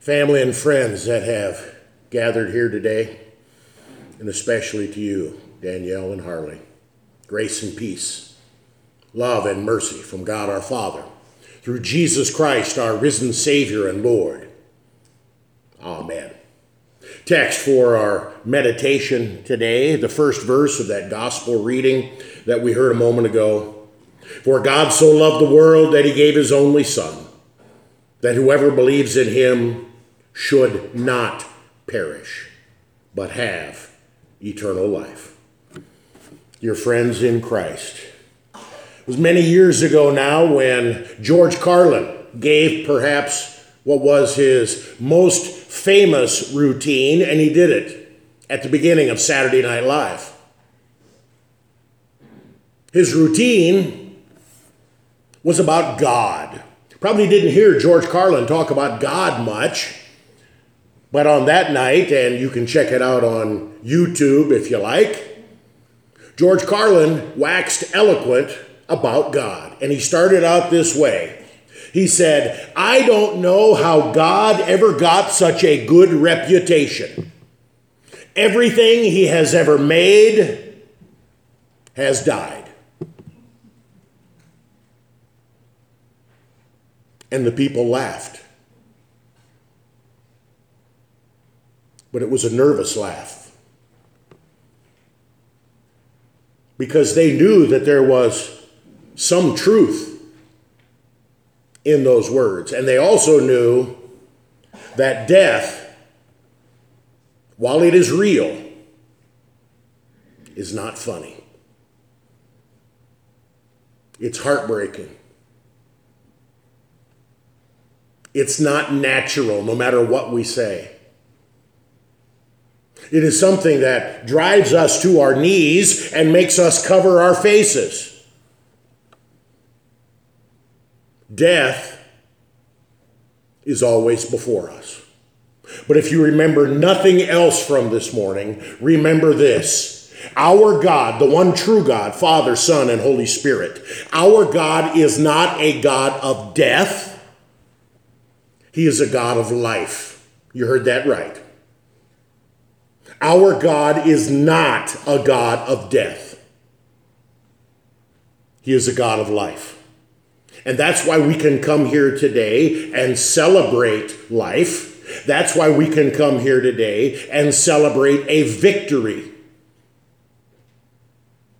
family and friends that have gathered here today, and especially to you, Danielle and Harley. Grace and peace, love and mercy from God our Father, through Jesus Christ, our risen Savior and Lord. Amen. Text for our meditation today, the first verse of that gospel reading that we heard a moment ago. For God so loved the world that he gave his only Son, that whoever believes in him should not perish, but have eternal life. Your friends in Christ. It was many years ago now when George Carlin gave perhaps what was his most famous routine, and he did it at the beginning of Saturday Night Live. His routine was about God. Probably didn't hear George Carlin talk about God much but on that night, and you can check it out on YouTube if you like, George Carlin waxed eloquent about God. And he started out this way. He said, I don't know how God ever got such a good reputation. Everything he has ever made has died. And the people laughed. But it was a nervous laugh. Because they knew that there was some truth in those words. And they also knew that death, while it is real, is not funny. It's heartbreaking. It's not natural, no matter what we say. It is something that drives us to our knees and makes us cover our faces. Death is always before us. But if you remember nothing else from this morning, remember this. Our God, the one true God, Father, Son, and Holy Spirit, our God is not a God of death, He is a God of life. You heard that right. Our God is not a God of death, He is a God of life. And that's why we can come here today and celebrate life. That's why we can come here today and celebrate a victory.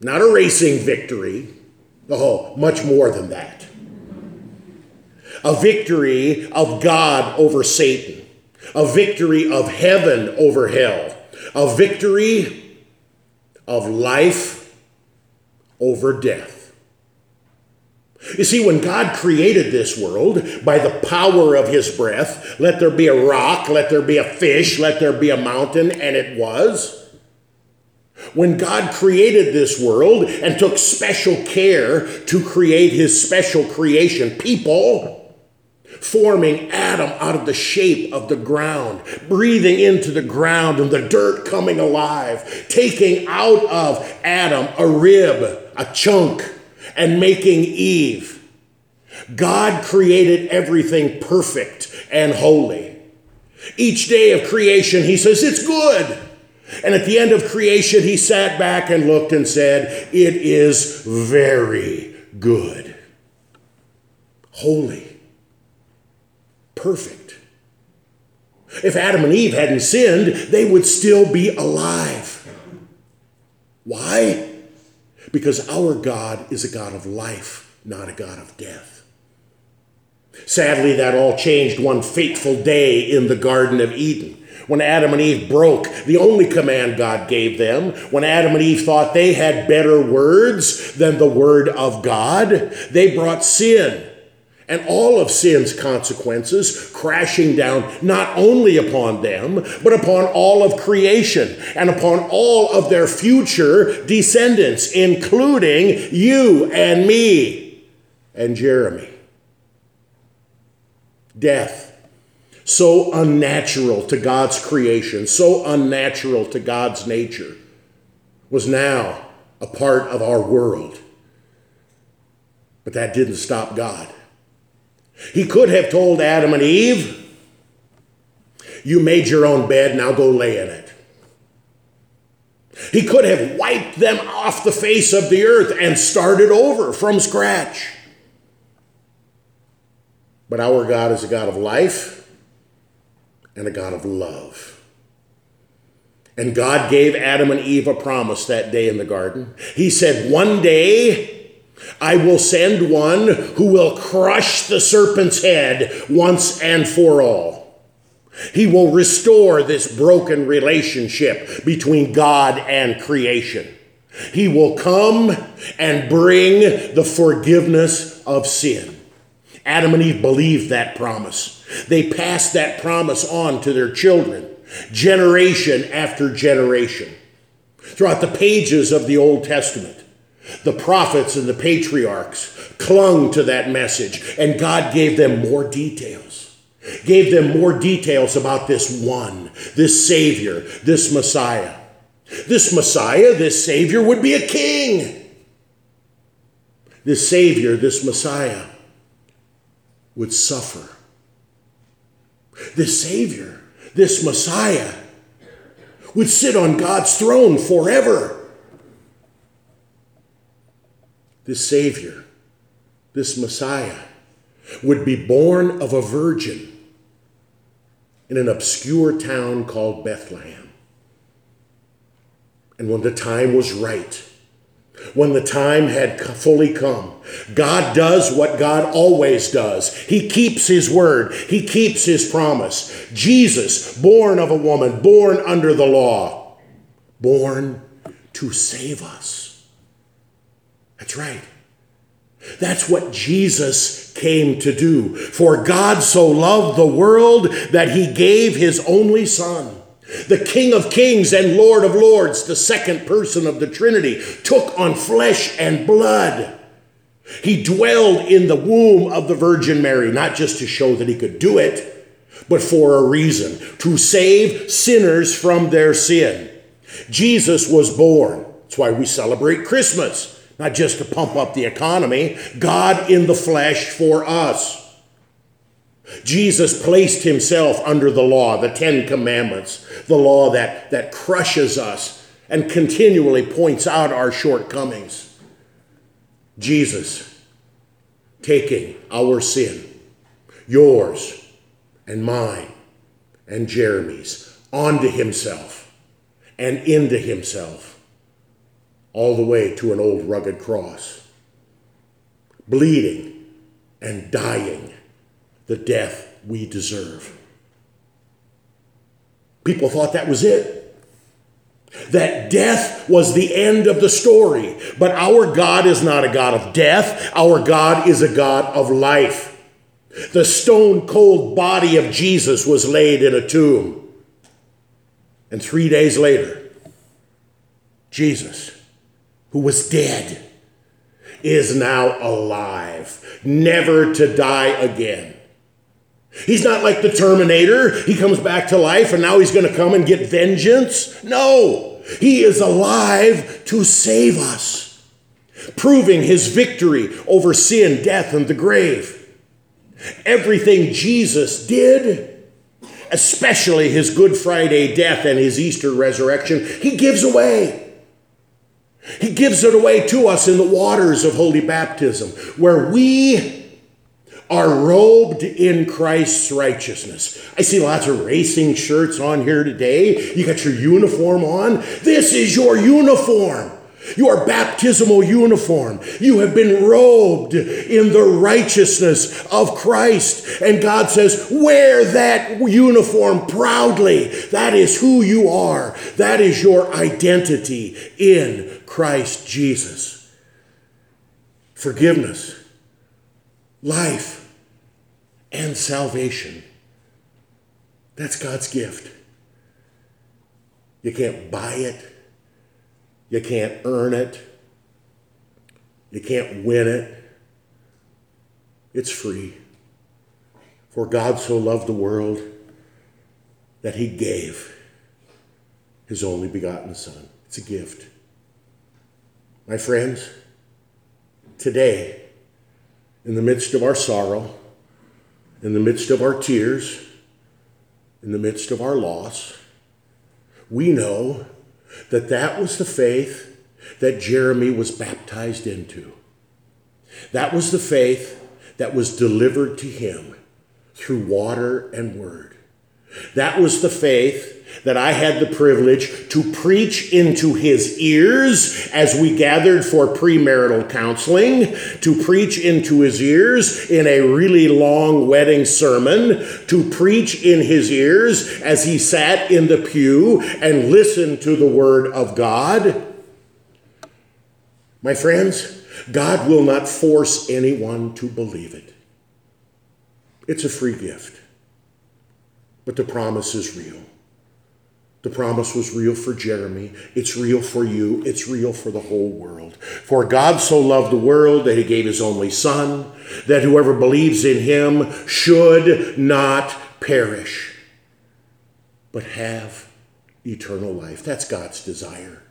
Not a racing victory, oh, much more than that. A victory of God over Satan, a victory of heaven over hell a victory of life over death. You see, when God created this world by the power of his breath, let there be a rock, let there be a fish, let there be a mountain, and it was. When God created this world and took special care to create his special creation, people, forming Adam out of the shape of the ground, breathing into the ground and the dirt coming alive, taking out of Adam a rib, a chunk, and making Eve. God created everything perfect and holy. Each day of creation, he says, it's good. And at the end of creation, he sat back and looked and said, It is very good. Holy perfect. If Adam and Eve hadn't sinned, they would still be alive. Why? Because our God is a God of life, not a God of death. Sadly, that all changed one fateful day in the Garden of Eden. When Adam and Eve broke the only command God gave them, when Adam and Eve thought they had better words than the Word of God, they brought sin and all of sin's consequences crashing down not only upon them, but upon all of creation and upon all of their future descendants, including you and me and Jeremy. Death, so unnatural to God's creation, so unnatural to God's nature, was now a part of our world. But that didn't stop God. He could have told Adam and Eve, You made your own bed, now go lay in it. He could have wiped them off the face of the earth and started over from scratch. But our God is a God of life and a God of love. And God gave Adam and Eve a promise that day in the garden. He said, One day I will send one who will crush the serpent's head once and for all. He will restore this broken relationship between God and creation. He will come and bring the forgiveness of sin. Adam and Eve believed that promise. They passed that promise on to their children, generation after generation. Throughout the pages of the Old Testament, the prophets and the patriarchs clung to that message, and God gave them more details. Gave them more details about this one, this Savior, this Messiah. This Messiah, this Savior, would be a king. This Savior, this Messiah, would suffer. This Savior, this Messiah, would sit on God's throne forever. This Savior, this Messiah, would be born of a virgin in an obscure town called Bethlehem. And when the time was right, when the time had fully come. God does what God always does. He keeps his word, he keeps his promise. Jesus, born of a woman, born under the law, born to save us. That's right. That's what Jesus came to do. For God so loved the world that he gave his only Son the King of Kings and Lord of Lords, the second person of the Trinity, took on flesh and blood. He dwelled in the womb of the Virgin Mary, not just to show that he could do it, but for a reason to save sinners from their sin. Jesus was born. That's why we celebrate Christmas, not just to pump up the economy, God in the flesh for us. Jesus placed himself under the law, the Ten Commandments, the law that, that crushes us and continually points out our shortcomings. Jesus taking our sin, yours and mine and Jeremy's, onto himself and into himself, all the way to an old rugged cross, bleeding and dying the death we deserve. People thought that was it. That death was the end of the story. But our God is not a God of death, our God is a God of life. The stone cold body of Jesus was laid in a tomb. And three days later, Jesus, who was dead, is now alive, never to die again. He's not like the Terminator. He comes back to life and now he's going to come and get vengeance. No, he is alive to save us, proving his victory over sin, death, and the grave. Everything Jesus did, especially his Good Friday death and his Easter resurrection, he gives away. He gives it away to us in the waters of holy baptism, where we are robed in Christ's righteousness. I see lots of racing shirts on here today. You got your uniform on. This is your uniform. Your baptismal uniform. You have been robed in the righteousness of Christ. And God says, wear that uniform proudly. That is who you are. That is your identity in Christ Jesus. Forgiveness life, and salvation. That's God's gift. You can't buy it. You can't earn it. You can't win it. It's free. For God so loved the world that he gave his only begotten Son. It's a gift. My friends, today, in the midst of our sorrow, in the midst of our tears, in the midst of our loss, we know that that was the faith that Jeremy was baptized into. That was the faith that was delivered to him through water and word. That was the faith that I had the privilege to preach into his ears as we gathered for premarital counseling, to preach into his ears in a really long wedding sermon, to preach in his ears as he sat in the pew and listened to the word of God. My friends, God will not force anyone to believe it. It's a free gift, but the promise is real. The promise was real for Jeremy. It's real for you. It's real for the whole world. For God so loved the world that he gave his only Son, that whoever believes in him should not perish, but have eternal life. That's God's desire.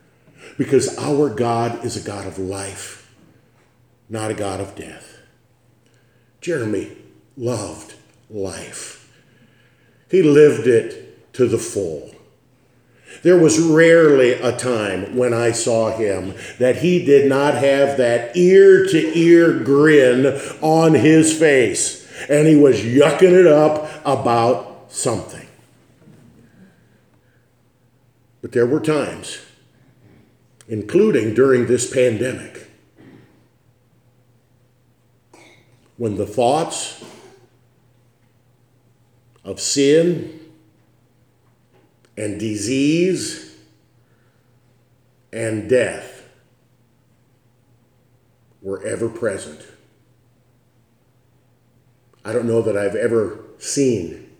Because our God is a God of life, not a God of death. Jeremy loved life, he lived it to the full. There was rarely a time when I saw him that he did not have that ear to ear grin on his face, and he was yucking it up about something. But there were times, including during this pandemic, when the thoughts of sin and disease and death were ever present. I don't know that I've ever seen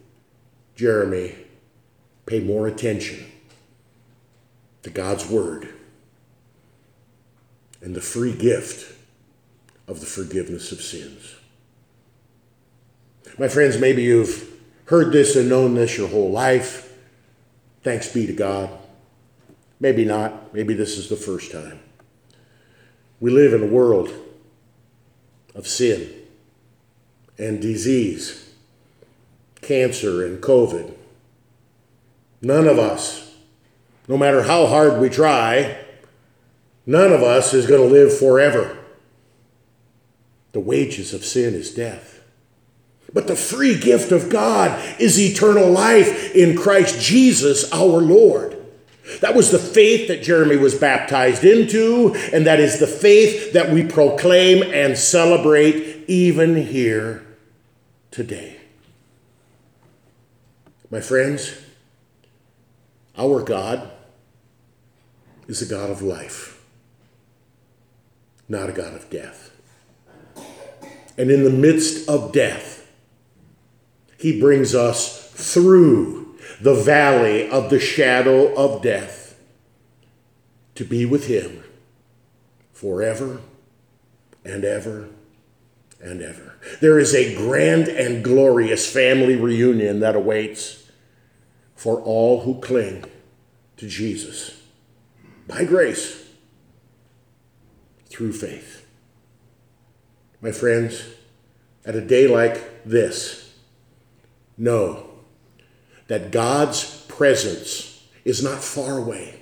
Jeremy pay more attention to God's Word and the free gift of the forgiveness of sins. My friends, maybe you've heard this and known this your whole life. Thanks be to God. Maybe not. Maybe this is the first time. We live in a world of sin and disease, cancer and COVID. None of us, no matter how hard we try, none of us is going to live forever. The wages of sin is death. But the free gift of God is eternal life in Christ Jesus our Lord. That was the faith that Jeremy was baptized into, and that is the faith that we proclaim and celebrate even here today. My friends, our God is a God of life, not a God of death. And in the midst of death, he brings us through the valley of the shadow of death to be with Him forever and ever and ever. There is a grand and glorious family reunion that awaits for all who cling to Jesus by grace through faith. My friends, at a day like this, know that God's presence is not far away,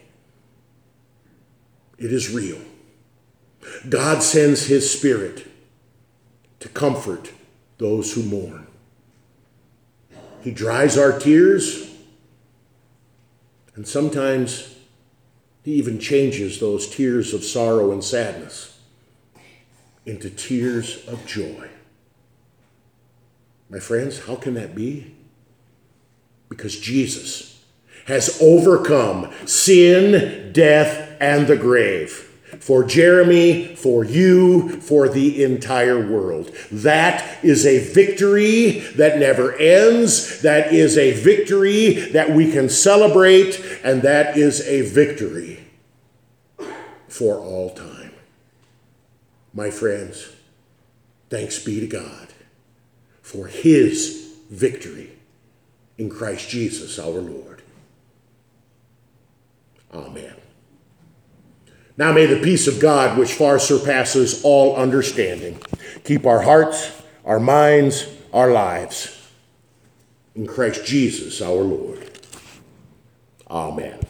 it is real. God sends His Spirit to comfort those who mourn. He dries our tears, and sometimes He even changes those tears of sorrow and sadness into tears of joy. My friends, how can that be? Because Jesus has overcome sin, death, and the grave. For Jeremy, for you, for the entire world. That is a victory that never ends. That is a victory that we can celebrate, and that is a victory for all time. My friends, thanks be to God for his victory in Christ Jesus our Lord. Amen. Now may the peace of God, which far surpasses all understanding, keep our hearts, our minds, our lives in Christ Jesus our Lord. Amen.